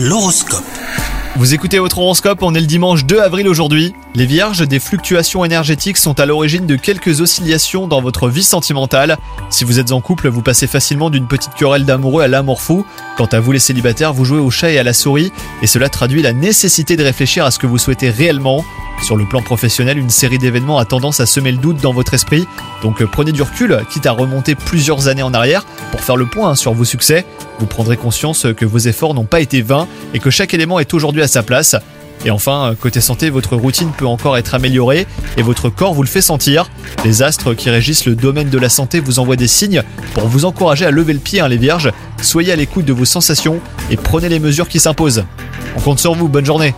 L'horoscope. Vous écoutez votre horoscope, on est le dimanche 2 avril aujourd'hui. Les vierges, des fluctuations énergétiques sont à l'origine de quelques oscillations dans votre vie sentimentale. Si vous êtes en couple, vous passez facilement d'une petite querelle d'amoureux à l'amour fou. Quant à vous les célibataires, vous jouez au chat et à la souris, et cela traduit la nécessité de réfléchir à ce que vous souhaitez réellement. Sur le plan professionnel, une série d'événements a tendance à semer le doute dans votre esprit, donc prenez du recul, quitte à remonter plusieurs années en arrière pour faire le point sur vos succès. Vous prendrez conscience que vos efforts n'ont pas été vains et que chaque élément est aujourd'hui à sa place. Et enfin, côté santé, votre routine peut encore être améliorée et votre corps vous le fait sentir. Les astres qui régissent le domaine de la santé vous envoient des signes pour vous encourager à lever le pied, hein, les vierges. Soyez à l'écoute de vos sensations et prenez les mesures qui s'imposent. On compte sur vous, bonne journée